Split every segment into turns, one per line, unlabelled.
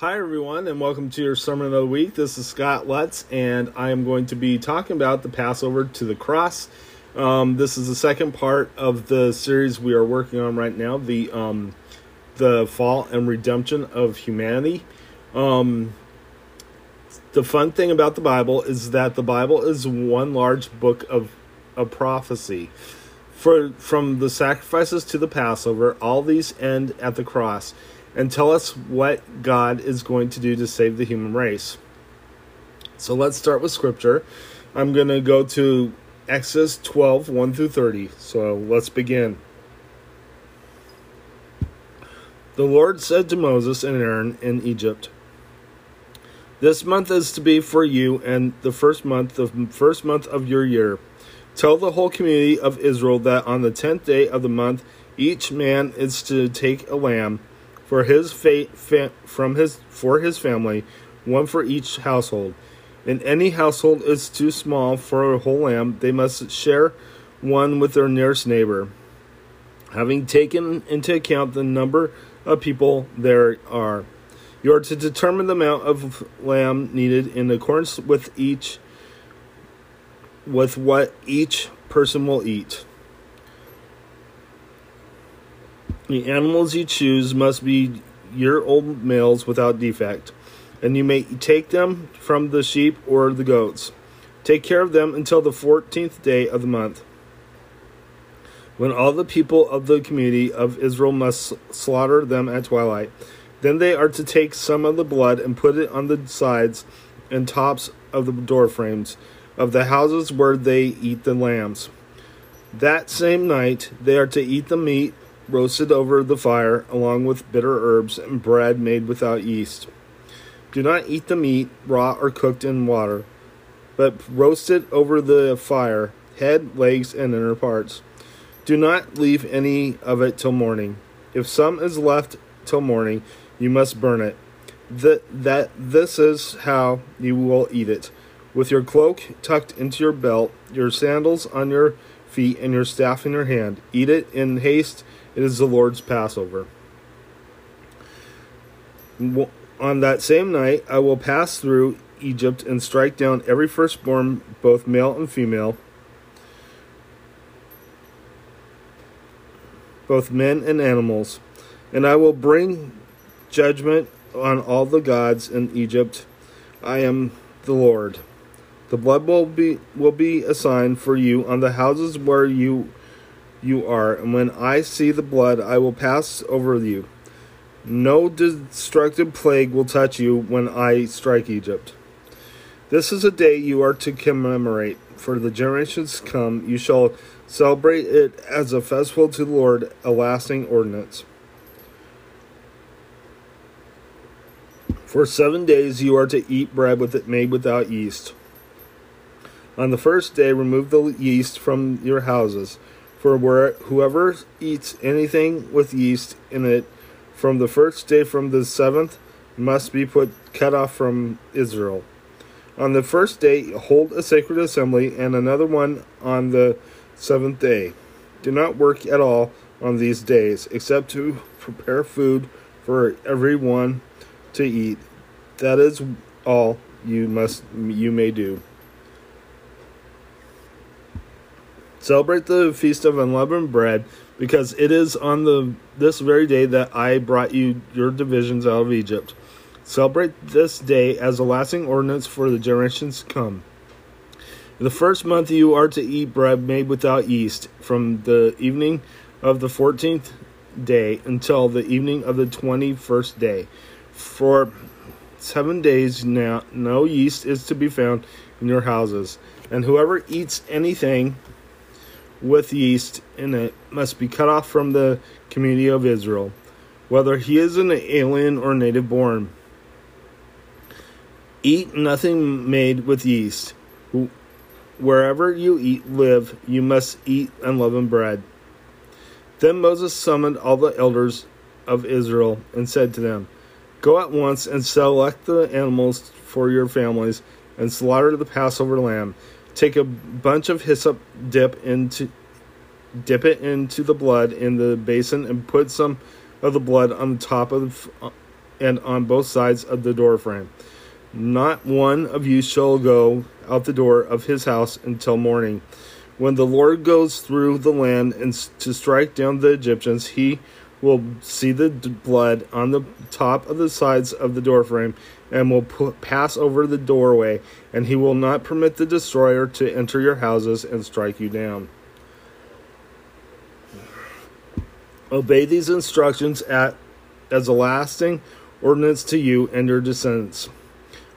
Hi, everyone, and welcome to your Sermon of the Week. This is Scott Lutz, and I am going to be talking about the Passover to the cross. Um, this is the second part of the series we are working on right now the, um, the fall and redemption of humanity. Um, the fun thing about the Bible is that the Bible is one large book of, of prophecy. For, from the sacrifices to the Passover, all these end at the cross and tell us what God is going to do to save the human race. So let's start with scripture. I'm going to go to Exodus 12 1 through 30. So let's begin. The Lord said to Moses and Aaron in Egypt, This month is to be for you and the first month the first month of your year. Tell the whole community of Israel that on the tenth day of the month each man is to take a lamb for his fate fa- from his for his family, one for each household. And any household is too small for a whole lamb, they must share one with their nearest neighbor. Having taken into account the number of people there are, you are to determine the amount of lamb needed in accordance with each with what each person will eat. The animals you choose must be year old males without defect, and you may take them from the sheep or the goats. Take care of them until the fourteenth day of the month, when all the people of the community of Israel must slaughter them at twilight. Then they are to take some of the blood and put it on the sides and tops of the door frames of the houses where they eat the lambs. That same night they are to eat the meat roasted over the fire, along with bitter herbs and bread made without yeast. Do not eat the meat raw or cooked in water, but roast it over the fire, head, legs, and inner parts. Do not leave any of it till morning. If some is left till morning, you must burn it. That, that this is how you will eat it. With your cloak tucked into your belt, your sandals on your feet, and your staff in your hand. Eat it in haste it is the Lord's Passover. On that same night, I will pass through Egypt and strike down every firstborn, both male and female, both men and animals. And I will bring judgment on all the gods in Egypt. I am the Lord. The blood will be will be a sign for you on the houses where you you are, and when I see the blood, I will pass over you. No destructive plague will touch you when I strike Egypt. This is a day you are to commemorate. For the generations to come, you shall celebrate it as a festival to the Lord, a lasting ordinance. For seven days you are to eat bread with it made without yeast. On the first day, remove the yeast from your houses. For where, whoever eats anything with yeast in it from the first day from the seventh must be put cut off from Israel. On the first day, hold a sacred assembly, and another one on the seventh day. Do not work at all on these days, except to prepare food for everyone to eat. That is all you must you may do. Celebrate the feast of unleavened bread, because it is on the this very day that I brought you your divisions out of Egypt. Celebrate this day as a lasting ordinance for the generations to come. In the first month you are to eat bread made without yeast, from the evening of the fourteenth day until the evening of the twenty first day. For seven days now no yeast is to be found in your houses, and whoever eats anything with yeast in it must be cut off from the community of Israel, whether he is an alien or native born. Eat nothing made with yeast. Wherever you eat live, you must eat unleavened bread. Then Moses summoned all the elders of Israel and said to them, Go at once and select the animals for your families and slaughter the Passover lamb Take a bunch of hyssop, dip into dip it into the blood in the basin and put some of the blood on the top of the, uh, and on both sides of the doorframe. Not one of you shall go out the door of his house until morning. When the Lord goes through the land and to strike down the Egyptians, he will see the blood on the top of the sides of the doorframe and will put, pass over the doorway, and he will not permit the destroyer to enter your houses and strike you down. Obey these instructions at, as a lasting ordinance to you and your descendants.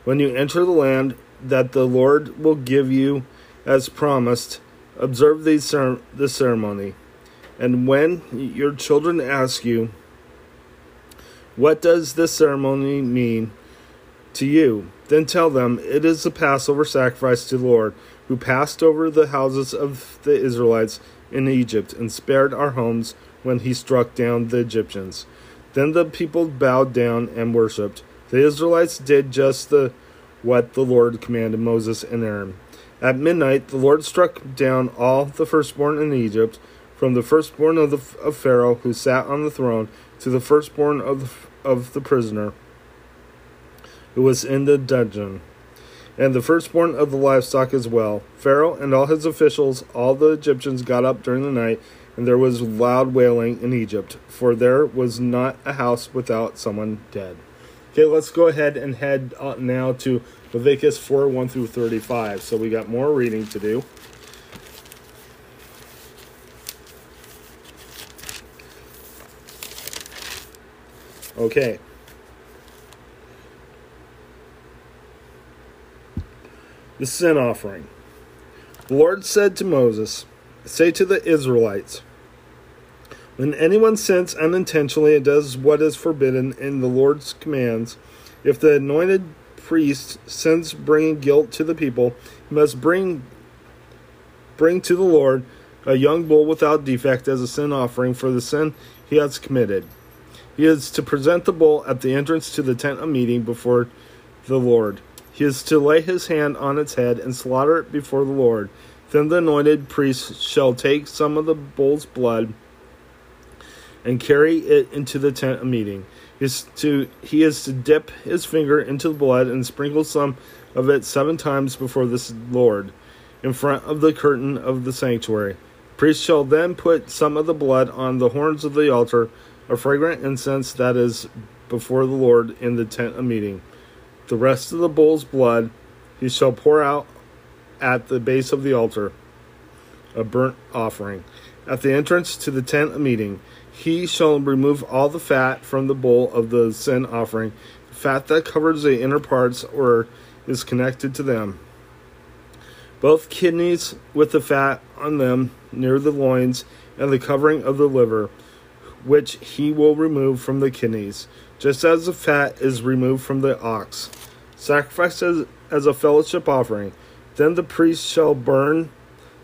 When you enter the land that the Lord will give you as promised, observe these cer- the ceremony. And when your children ask you, What does this ceremony mean to you? Then tell them, It is the Passover sacrifice to the Lord, who passed over the houses of the Israelites in Egypt and spared our homes when he struck down the Egyptians. Then the people bowed down and worshipped. The Israelites did just the what the Lord commanded Moses and Aaron. At midnight, the Lord struck down all the firstborn in Egypt from the firstborn of, the, of Pharaoh who sat on the throne to the firstborn of the, of the prisoner who was in the dungeon, and the firstborn of the livestock as well. Pharaoh and all his officials, all the Egyptians got up during the night, and there was loud wailing in Egypt, for there was not a house without someone dead. Okay, let's go ahead and head now to Leviticus 4 1 through 35. So we got more reading to do. Okay. The sin offering. The Lord said to Moses, Say to the Israelites, when anyone sins unintentionally and does what is forbidden in the Lord's commands, if the anointed priest sins bringing guilt to the people, he must bring bring to the Lord a young bull without defect as a sin offering for the sin he has committed. He is to present the bull at the entrance to the tent of meeting before the Lord. He is to lay his hand on its head and slaughter it before the Lord. Then the anointed priest shall take some of the bull's blood and carry it into the tent of meeting. He is to he is to dip his finger into the blood and sprinkle some of it seven times before the Lord, in front of the curtain of the sanctuary. The priest shall then put some of the blood on the horns of the altar a fragrant incense that is before the Lord in the tent of meeting. The rest of the bull's blood he shall pour out at the base of the altar, a burnt offering. At the entrance to the tent of meeting, he shall remove all the fat from the bull of the sin offering, fat that covers the inner parts or is connected to them. Both kidneys with the fat on them near the loins, and the covering of the liver which he will remove from the kidneys, just as the fat is removed from the ox. Sacrificed as, as a fellowship offering. Then the priest shall burn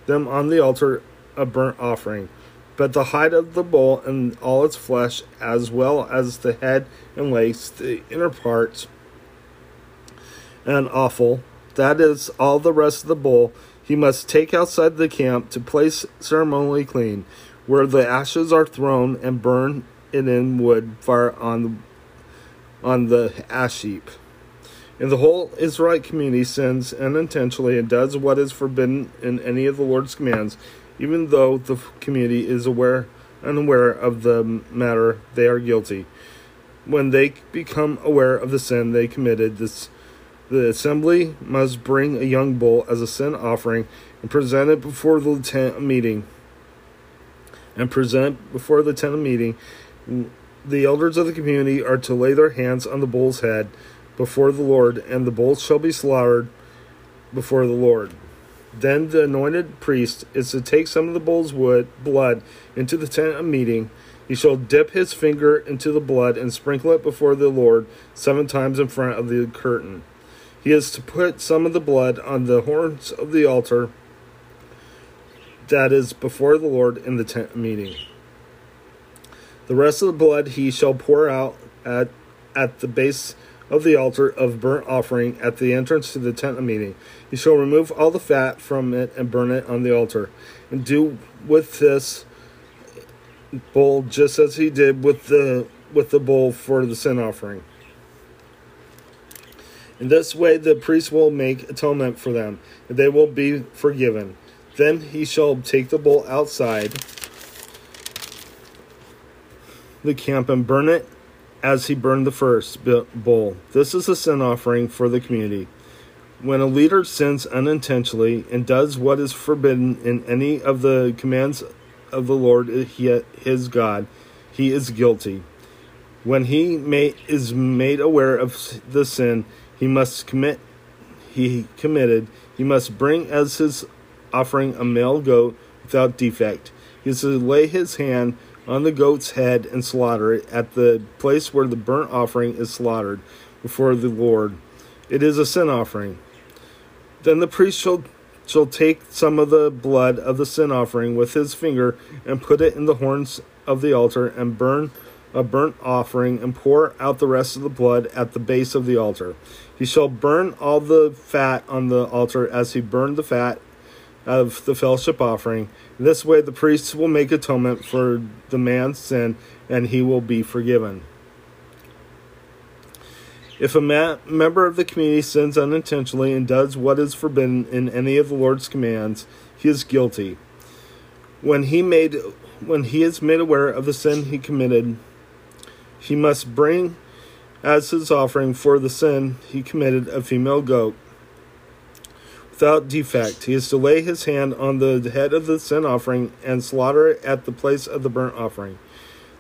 them on the altar a burnt offering. But the hide of the bull and all its flesh, as well as the head and legs, the inner parts, and offal, that is all the rest of the bull, he must take outside the camp to place ceremonially clean where the ashes are thrown and burn it in wood fire on the, on the ash heap. And the whole Israelite community sins unintentionally and does what is forbidden in any of the Lord's commands, even though the community is aware unaware of the matter they are guilty. When they become aware of the sin they committed, this the assembly must bring a young bull as a sin offering and present it before the tent meeting and present before the tent meeting. The elders of the community are to lay their hands on the bull's head before the Lord, and the bull shall be slaughtered before the Lord. Then the anointed priest is to take some of the bull's wood, blood into the tent of meeting. He shall dip his finger into the blood and sprinkle it before the Lord seven times in front of the curtain. He is to put some of the blood on the horns of the altar that is before the Lord in the tent meeting. The rest of the blood he shall pour out at, at the base of the altar of burnt offering at the entrance to the tent of meeting. He shall remove all the fat from it and burn it on the altar. And do with this bull just as he did with the with the bull for the sin offering. In this way, the priest will make atonement for them, and they will be forgiven. Then he shall take the bull outside the camp and burn it as he burned the first bull. This is a sin offering for the community. When a leader sins unintentionally and does what is forbidden in any of the commands of the Lord his God, he is guilty. When he may, is made aware of the sin he must commit he committed, he must bring as his offering a male goat without defect. He is to lay his hand on the goat's head and slaughter it at the place where the burnt offering is slaughtered before the Lord. It is a sin offering. Then the priest shall, shall take some of the blood of the sin offering with his finger and put it in the horns of the altar and burn a burnt offering and pour out the rest of the blood at the base of the altar. He shall burn all the fat on the altar as he burned the fat of the fellowship offering. This way, the priests will make atonement for the man's sin and he will be forgiven. If a ma- member of the community sins unintentionally and does what is forbidden in any of the Lord's commands, he is guilty. When he made when he is made aware of the sin he committed, he must bring as his offering for the sin he committed a female goat without defect. He is to lay his hand on the head of the sin offering and slaughter it at the place of the burnt offering.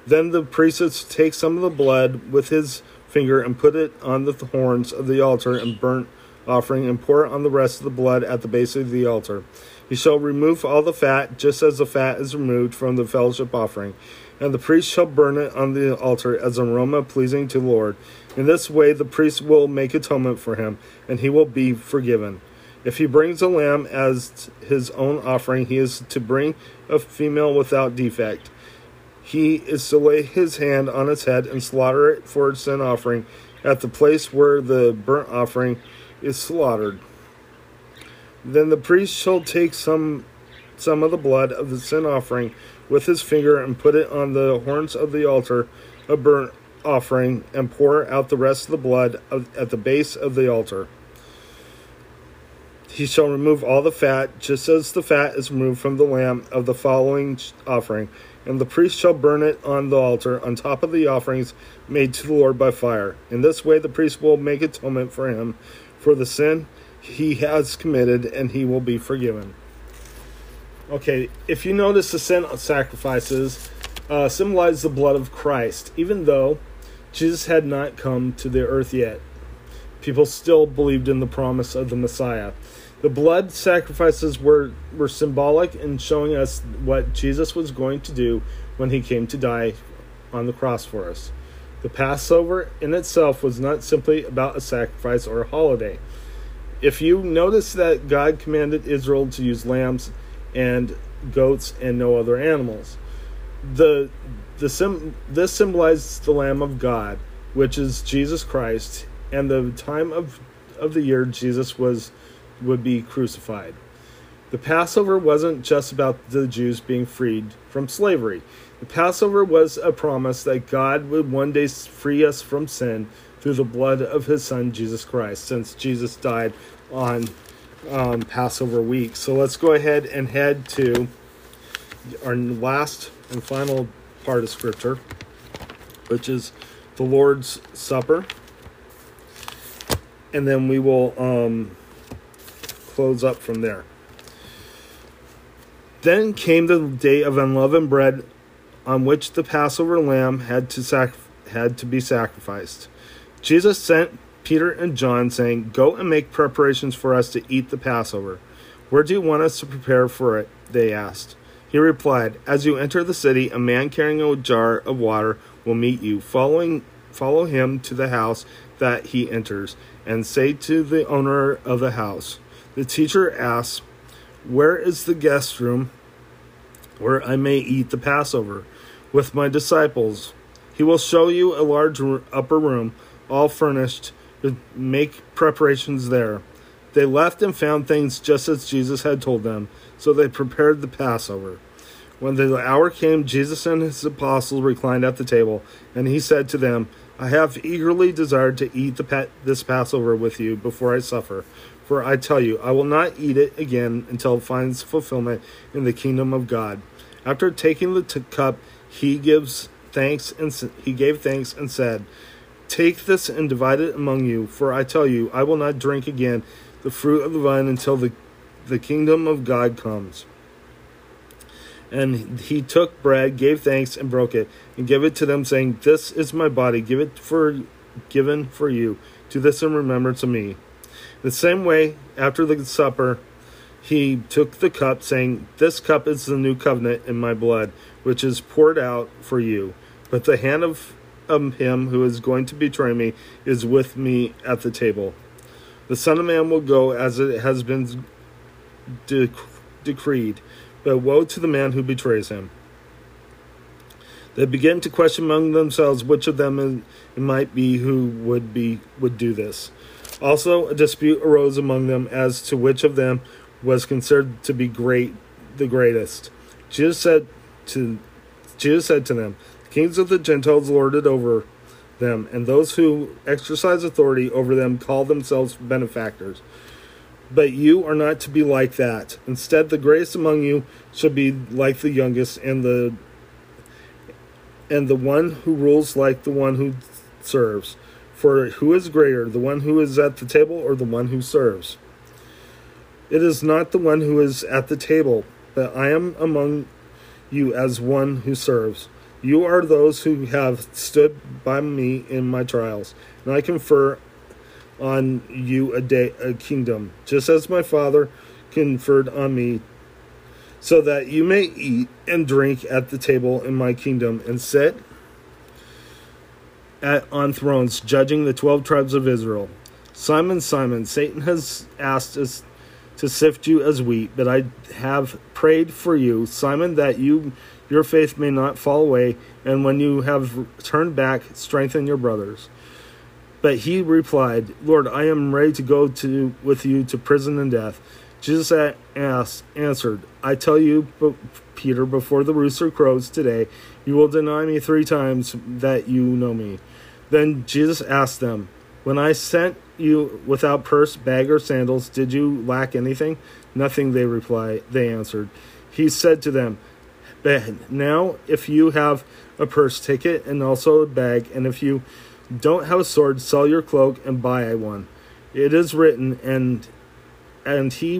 Then the priest is to take some of the blood with his finger and put it on the horns of the altar and burnt offering and pour it on the rest of the blood at the base of the altar. He shall remove all the fat, just as the fat is removed from the fellowship offering. And the priest shall burn it on the altar as an aroma pleasing to the Lord. In this way, the priest will make atonement for him, and he will be forgiven. If he brings a lamb as his own offering, he is to bring a female without defect. He is to lay his hand on its head and slaughter it for its sin offering at the place where the burnt offering is slaughtered. Then the priest shall take some some of the blood of the sin offering with his finger and put it on the horns of the altar of burnt offering and pour out the rest of the blood at the base of the altar. He shall remove all the fat, just as the fat is removed from the lamb of the following offering, and the priest shall burn it on the altar on top of the offerings made to the Lord by fire. In this way, the priest will make atonement for him for the sin he has committed, and he will be forgiven. Okay, if you notice, the sin sacrifices uh, symbolize the blood of Christ, even though Jesus had not come to the earth yet. People still believed in the promise of the Messiah. The blood sacrifices were, were symbolic in showing us what Jesus was going to do when he came to die on the cross for us. The Passover in itself was not simply about a sacrifice or a holiday. If you notice that God commanded Israel to use lambs and goats and no other animals, the the sim, this symbolizes the Lamb of God, which is Jesus Christ, and the time of of the year Jesus was would be crucified. The Passover wasn't just about the Jews being freed from slavery. The Passover was a promise that God would one day free us from sin through the blood of his son Jesus Christ, since Jesus died on um, Passover week. So let's go ahead and head to our last and final part of Scripture, which is the Lord's Supper. And then we will um, close up from there. Then came the day of unleavened bread on which the Passover lamb had to sac- had to be sacrificed. Jesus sent Peter and John saying, "Go and make preparations for us to eat the Passover." "Where do you want us to prepare for it?" they asked. He replied, "As you enter the city, a man carrying a jar of water will meet you. Following follow him to the house that he enters, and say to the owner of the house, the teacher asks, Where is the guest room where I may eat the Passover with my disciples? He will show you a large upper room, all furnished, to make preparations there. They left and found things just as Jesus had told them, so they prepared the Passover. When the hour came, Jesus and his apostles reclined at the table, and he said to them, I have eagerly desired to eat the pa- this Passover with you before I suffer. For I tell you, I will not eat it again until it finds fulfillment in the kingdom of God. After taking the t- cup, he gives thanks and he gave thanks and said, "Take this and divide it among you. For I tell you, I will not drink again the fruit of the vine until the the kingdom of God comes." And he took bread, gave thanks, and broke it, and gave it to them, saying, This is my body, give it for given for you. Do this in remembrance of me. The same way, after the supper, he took the cup, saying, This cup is the new covenant in my blood, which is poured out for you. But the hand of, of him who is going to betray me is with me at the table. The Son of Man will go as it has been de- decreed but woe to the man who betrays him. They began to question among themselves which of them it might be who would be would do this. Also, a dispute arose among them as to which of them was considered to be great, the greatest. Jesus said to Jesus said to them, "The kings of the Gentiles lord it over them, and those who exercise authority over them call themselves benefactors." But you are not to be like that. Instead, the greatest among you should be like the youngest, and the and the one who rules like the one who serves. For who is greater, the one who is at the table or the one who serves? It is not the one who is at the table, but I am among you as one who serves. You are those who have stood by me in my trials, and I confer on you a day a kingdom, just as my Father conferred on me, so that you may eat and drink at the table in my kingdom and sit at, on thrones, judging the twelve tribes of Israel. Simon, Simon, Satan has asked us to sift you as wheat, but I have prayed for you, Simon, that you your faith may not fall away, and when you have turned back, strengthen your brothers. But he replied, Lord, I am ready to go to with you to prison and death. Jesus asked, answered, I tell you, Peter, before the rooster crows today, you will deny me three times that you know me. Then Jesus asked them, When I sent you without purse, bag, or sandals, did you lack anything? Nothing, they replied. They answered. He said to them, Now, if you have a purse, take it, and also a bag, and if you don't have a sword, sell your cloak and buy one. It is written, and and he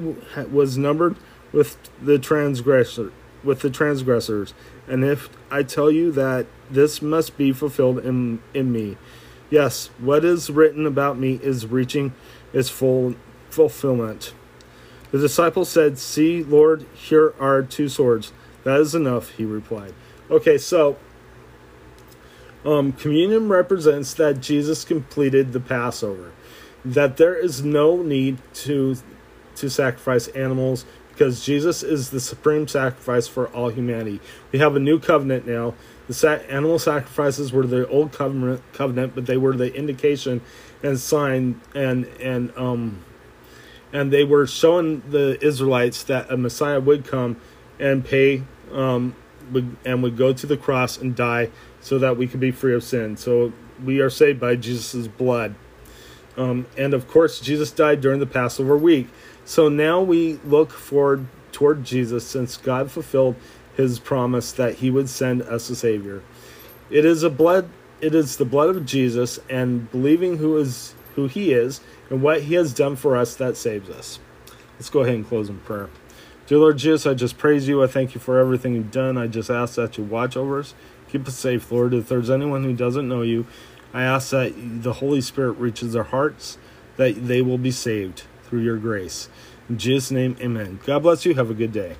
was numbered with the transgressor with the transgressors. And if I tell you that this must be fulfilled in in me, yes, what is written about me is reaching its full fulfillment. The disciple said, "See, Lord, here are two swords. That is enough," he replied. Okay, so um, communion represents that Jesus completed the Passover, that there is no need to to sacrifice animals because Jesus is the supreme sacrifice for all humanity. We have a new covenant now. The sa- animal sacrifices were the old covenant, covenant, but they were the indication and sign and and um and they were showing the Israelites that a Messiah would come and pay um would, and would go to the cross and die so that we could be free of sin. So we are saved by Jesus' blood. Um, and of course, Jesus died during the Passover week. So now we look forward toward Jesus since God fulfilled his promise that he would send us a Savior. It is a blood it is the blood of Jesus and believing who is who he is and what he has done for us that saves us. Let's go ahead and close in prayer. Dear Lord Jesus, I just praise you. I thank you for everything you've done. I just ask that you watch over us Keep us safe, Lord. If there's anyone who doesn't know you, I ask that the Holy Spirit reaches their hearts, that they will be saved through your grace. In Jesus' name, amen. God bless you. Have a good day.